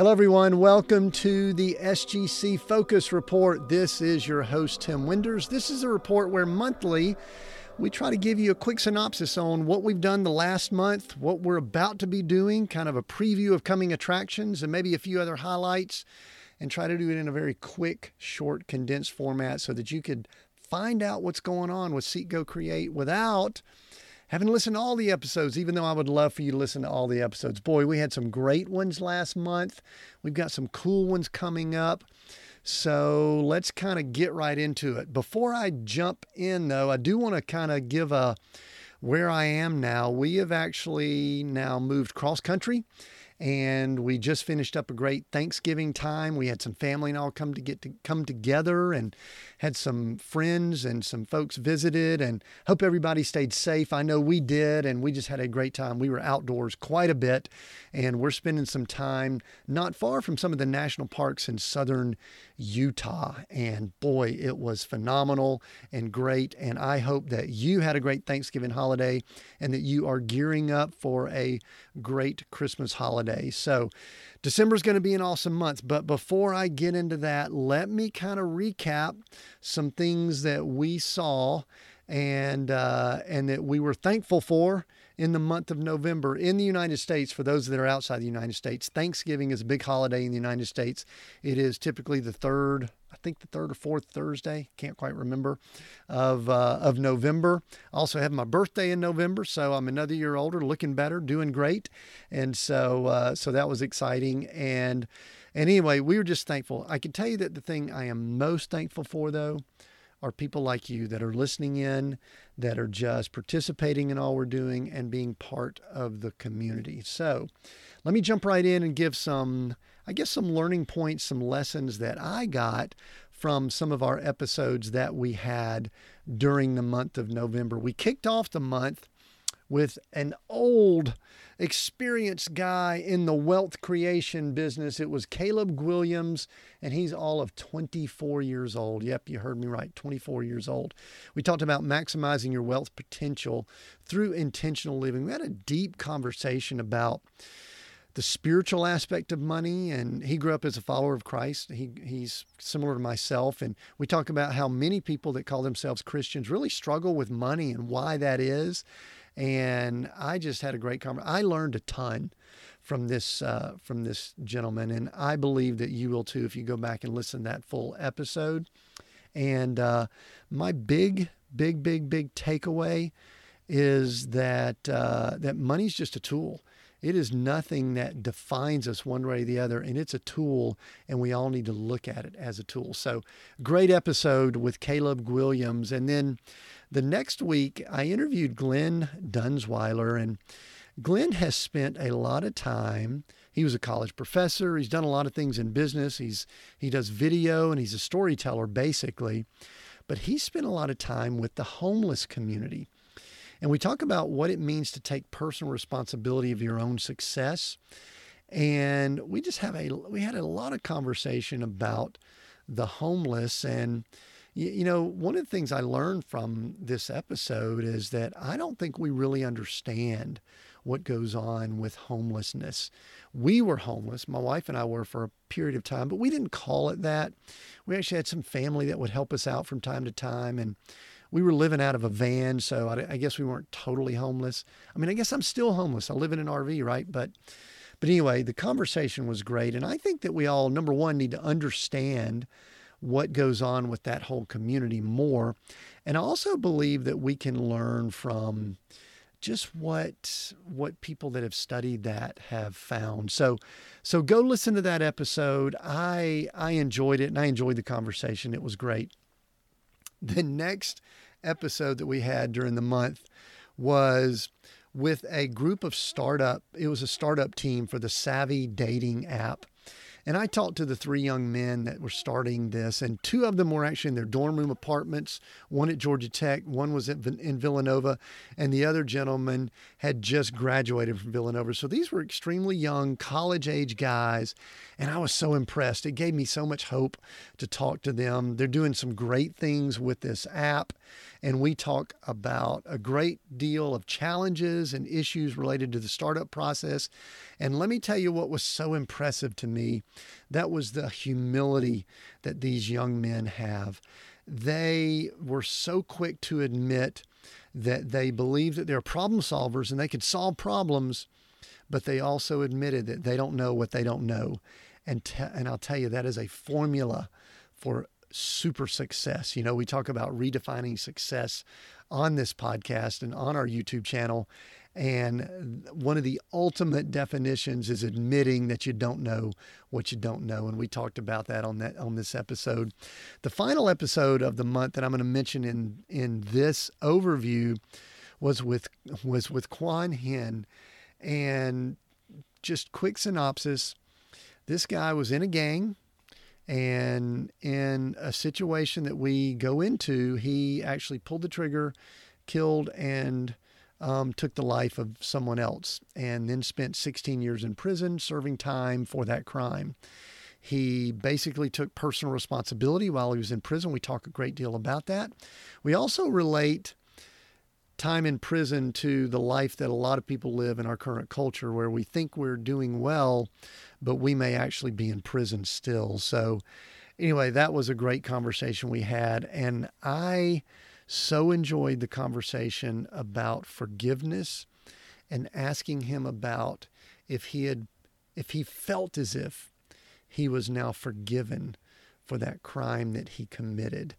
Hello, everyone. Welcome to the SGC Focus Report. This is your host, Tim Winders. This is a report where monthly we try to give you a quick synopsis on what we've done the last month, what we're about to be doing, kind of a preview of coming attractions, and maybe a few other highlights, and try to do it in a very quick, short, condensed format so that you could find out what's going on with Seek Go Create without haven't listened to all the episodes, even though I would love for you to listen to all the episodes. Boy, we had some great ones last month. We've got some cool ones coming up. So let's kind of get right into it. Before I jump in, though, I do want to kind of give a where I am now. We have actually now moved cross country and we just finished up a great Thanksgiving time. We had some family and all come to get to come together and had some friends and some folks visited and hope everybody stayed safe. I know we did and we just had a great time. We were outdoors quite a bit and we're spending some time not far from some of the national parks in southern Utah and boy, it was phenomenal and great and I hope that you had a great Thanksgiving holiday and that you are gearing up for a great Christmas holiday So December is going to be an awesome month. But before I get into that, let me kind of recap some things that we saw and uh, and that we were thankful for in the month of November in the United States. For those that are outside the United States, Thanksgiving is a big holiday in the United States. It is typically the third I think the third or fourth Thursday, can't quite remember, of uh, of November. I also have my birthday in November, so I'm another year older, looking better, doing great, and so uh, so that was exciting. And and anyway, we were just thankful. I can tell you that the thing I am most thankful for, though, are people like you that are listening in, that are just participating in all we're doing and being part of the community. So let me jump right in and give some I guess, some learning points, some lessons that I got from some of our episodes that we had during the month of November. We kicked off the month with an old, experienced guy in the wealth creation business. It was Caleb Williams, and he's all of 24 years old. Yep, you heard me right, 24 years old. We talked about maximizing your wealth potential through intentional living. We had a deep conversation about the spiritual aspect of money and he grew up as a follower of Christ. He he's similar to myself and we talk about how many people that call themselves Christians really struggle with money and why that is. And I just had a great conversation. I learned a ton from this uh, from this gentleman and I believe that you will too if you go back and listen to that full episode. And uh, my big big big big takeaway is that uh, that money's just a tool it is nothing that defines us one way or the other, and it's a tool, and we all need to look at it as a tool. So, great episode with Caleb Williams. And then the next week, I interviewed Glenn Dunsweiler, and Glenn has spent a lot of time. He was a college professor. He's done a lot of things in business. He's he does video and he's a storyteller basically. But he spent a lot of time with the homeless community. And we talk about what it means to take personal responsibility of your own success. And we just have a we had a lot of conversation about the homeless and you know, one of the things I learned from this episode is that I don't think we really understand what goes on with homelessness. We were homeless. My wife and I were for a period of time, but we didn't call it that. We actually had some family that would help us out from time to time. And we were living out of a van, so I, I, guess we weren't totally homeless. I mean, I guess I'm still homeless. I live in an RV, right? But, but anyway, the conversation was great, and I think that we all, number one, need to understand what goes on with that whole community more, and I also believe that we can learn from just what what people that have studied that have found. So so go listen to that episode. I I enjoyed it and I enjoyed the conversation. It was great. The next episode that we had during the month was with a group of startup, it was a startup team for the Savvy dating app. And I talked to the three young men that were starting this, and two of them were actually in their dorm room apartments, one at Georgia Tech, one was in Villanova, and the other gentleman had just graduated from Villanova. So these were extremely young, college age guys, and I was so impressed. It gave me so much hope to talk to them. They're doing some great things with this app, and we talk about a great deal of challenges and issues related to the startup process. And let me tell you what was so impressive to me that was the humility that these young men have. They were so quick to admit that they believe that they're problem solvers and they could solve problems, but they also admitted that they don't know what they don't know. And, and I'll tell you, that is a formula for super success. You know, we talk about redefining success on this podcast and on our YouTube channel. And one of the ultimate definitions is admitting that you don't know what you don't know. And we talked about that on that on this episode. The final episode of the month that I'm going to mention in in this overview was with was with Quan Huynh. And just quick synopsis. This guy was in a gang and in a situation that we go into, he actually pulled the trigger, killed, and um, took the life of someone else, and then spent 16 years in prison serving time for that crime. He basically took personal responsibility while he was in prison. We talk a great deal about that. We also relate time in prison to the life that a lot of people live in our current culture where we think we're doing well, but we may actually be in prison still. So, anyway, that was a great conversation we had. And I so enjoyed the conversation about forgiveness and asking him about if he had, if he felt as if he was now forgiven for that crime that he committed.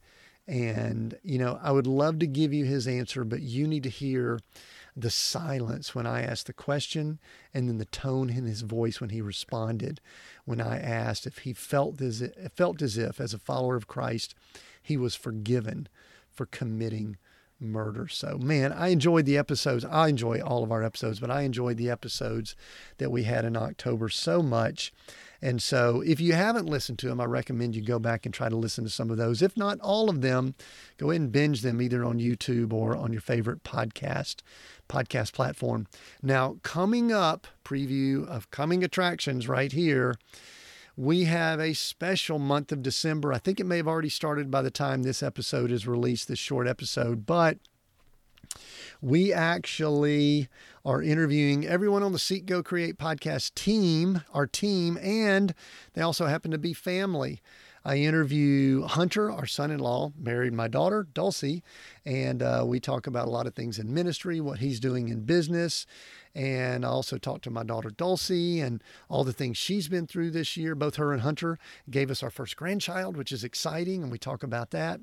And, you know, I would love to give you his answer, but you need to hear the silence when I asked the question and then the tone in his voice when he responded. When I asked if he felt as if, felt as if as a follower of Christ he was forgiven for committing murder. So, man, I enjoyed the episodes. I enjoy all of our episodes, but I enjoyed the episodes that we had in October so much. And so, if you haven't listened to them, I recommend you go back and try to listen to some of those. If not all of them, go ahead and binge them either on YouTube or on your favorite podcast podcast platform. Now, coming up, preview of coming attractions right here. We have a special month of December. I think it may have already started by the time this episode is released, this short episode, but we actually are interviewing everyone on the Seek Go Create podcast team, our team, and they also happen to be family. I interview Hunter, our son in law, married my daughter, Dulcie, and uh, we talk about a lot of things in ministry, what he's doing in business. And I also talked to my daughter, Dulcie, and all the things she's been through this year. Both her and Hunter gave us our first grandchild, which is exciting, and we talk about that.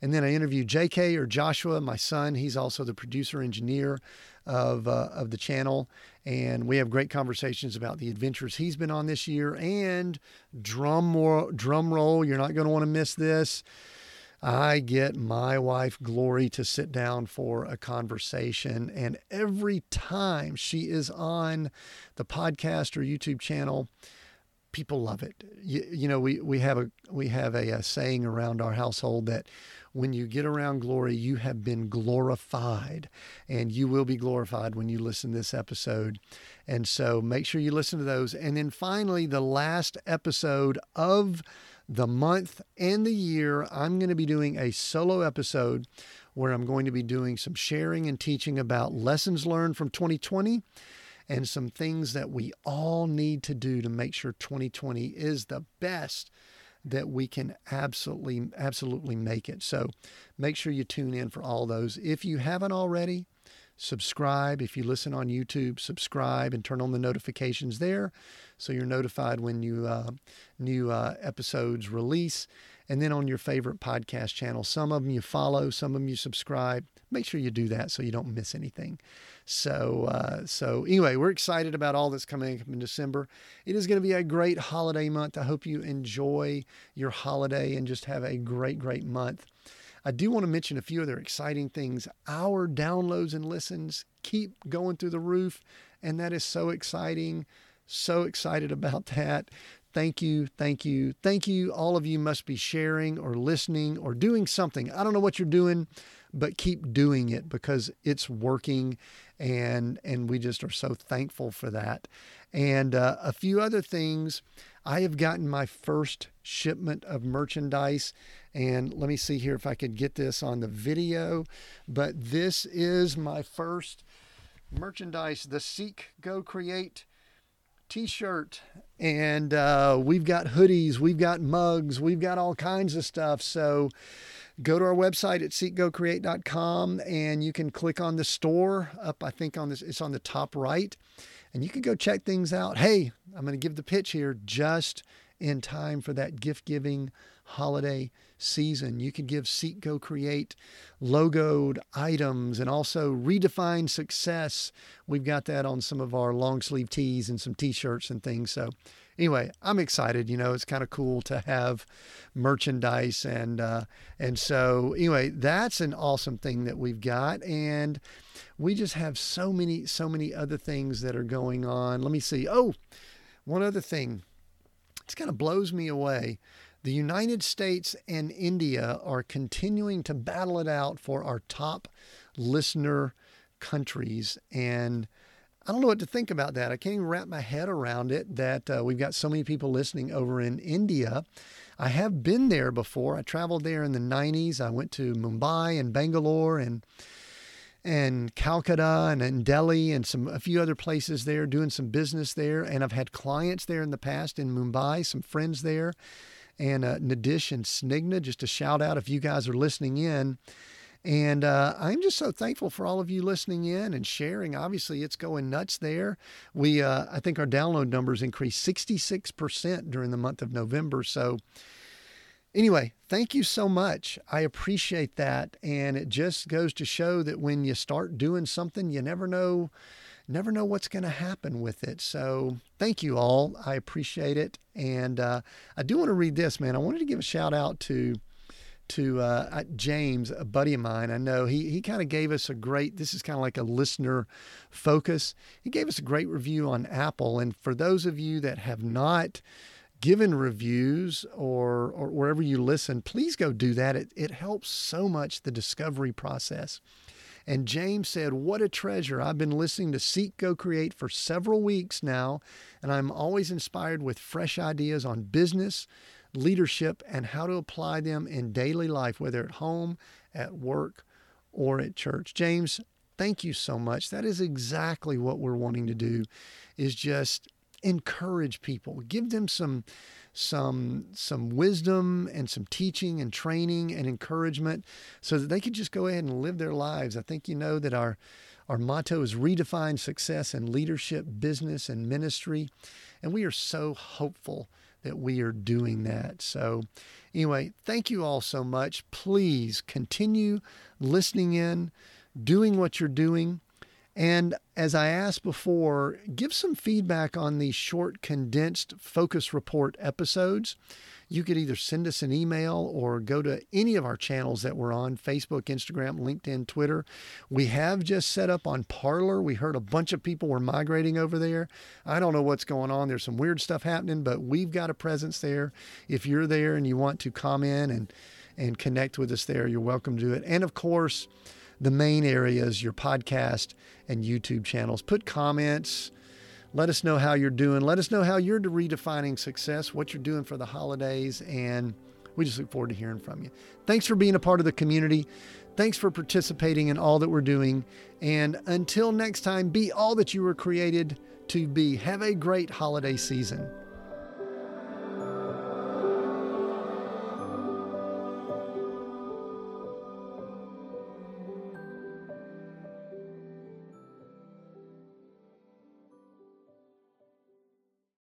And then I interviewed JK or Joshua, my son. He's also the producer engineer of, uh, of the channel. And we have great conversations about the adventures he's been on this year. And drum, drum roll, you're not going to want to miss this. I get my wife, Glory, to sit down for a conversation. And every time she is on the podcast or YouTube channel, people love it. You, you know, we, we have a we have a, a saying around our household that when you get around glory, you have been glorified, and you will be glorified when you listen to this episode. And so make sure you listen to those. And then finally, the last episode of the month and the year, I'm going to be doing a solo episode where I'm going to be doing some sharing and teaching about lessons learned from 2020 and some things that we all need to do to make sure 2020 is the best that we can absolutely absolutely make it. So make sure you tune in for all those. If you haven't already, subscribe. If you listen on YouTube, subscribe and turn on the notifications there so you're notified when new uh, new uh, episodes release. And then on your favorite podcast channel, some of them you follow, some of them you subscribe. Make sure you do that so you don't miss anything. So, uh, so anyway, we're excited about all that's coming up in December. It is going to be a great holiday month. I hope you enjoy your holiday and just have a great, great month. I do want to mention a few other exciting things. Our downloads and listens keep going through the roof, and that is so exciting. So excited about that. Thank you, thank you, thank you. All of you must be sharing or listening or doing something. I don't know what you're doing, but keep doing it because it's working, and and we just are so thankful for that. And uh, a few other things. I have gotten my first shipment of merchandise And let me see here if I could get this on the video. But this is my first merchandise, the Seek Go Create t-shirt and uh, we've got hoodies we've got mugs we've got all kinds of stuff. So go to our website at seekgocreate.com and you can click on the store up i think on this it's on the top right and you can go check things out. Hey i'm going to give the pitch here just in time for that gift giving holiday season. You can give Seek Go Create logoed items and also redefine success. We've got that on some of our long sleeve tees and some t shirts and things. So, anyway, I'm excited. You know, it's kind of cool to have merchandise and uh, and so anyway, that's an awesome thing that we've got, and we just have so many so many other things that are going on. Let me see. Oh, one other thing. It kind of blows me away. The United States and India are continuing to battle it out for our top listener countries. And I don't know what to think about that. I can't even wrap my head around it that uh, we've got so many people listening over in India. I have been there before. I traveled there in the 90s. I went to Mumbai and Bangalore and and Calcutta and, and Delhi and some a few other places there doing some business there and I've had clients there in the past in Mumbai, some friends there and uh, Nadish and Snigna. Just a shout out if you guys are listening in. And uh, I'm just so thankful for all of you listening in and sharing. Obviously, it's going nuts there. We, uh, I think our download numbers increased 66% during the month of November. So, anyway, thank you so much. I appreciate that. And it just goes to show that when you start doing something, you never know never know what's going to happen with it. So thank you all. I appreciate it. And uh, I do want to read this, man. I wanted to give a shout out to to uh, James, a buddy of mine. I know he he kind of gave us a great. This is kind of like a listener focus. He gave us a great review on Apple. And for those of you that have not given reviews or or wherever you listen, please go do that. It it helps so much the discovery process. And James said, What a treasure. I've been listening to Seek Go Create for several weeks now, and I'm always inspired with fresh ideas on business, leadership, and how to apply them in daily life, whether at home, at work, or at church. James, thank you so much. That is exactly what we're wanting to do is just encourage people, give them some some some wisdom and some teaching and training and encouragement so that they could just go ahead and live their lives. I think you know that our our motto is redefine success in leadership, business, and ministry. And we are so hopeful that we are doing that. So, anyway, thank you all so much. Please continue listening in, doing what you're doing. And as I asked before, give some feedback on these short, condensed focus report episodes. You could either send us an email or go to any of our channels that we're on Facebook, Instagram, LinkedIn, Twitter. We have just set up on Parler. We heard a bunch of people were migrating over there. I don't know what's going on. There's some weird stuff happening, but we've got a presence there. If you're there and you want to comment and, and connect with us there, you're welcome to do it. And of course, the main areas, your podcast and YouTube channels. Put comments. Let us know how you're doing. Let us know how you're redefining success, what you're doing for the holidays, and we just look forward to hearing from you. Thanks for being a part of the community. Thanks for participating in all that we're doing. And until next time, be all that you were created to be. Have a great holiday season.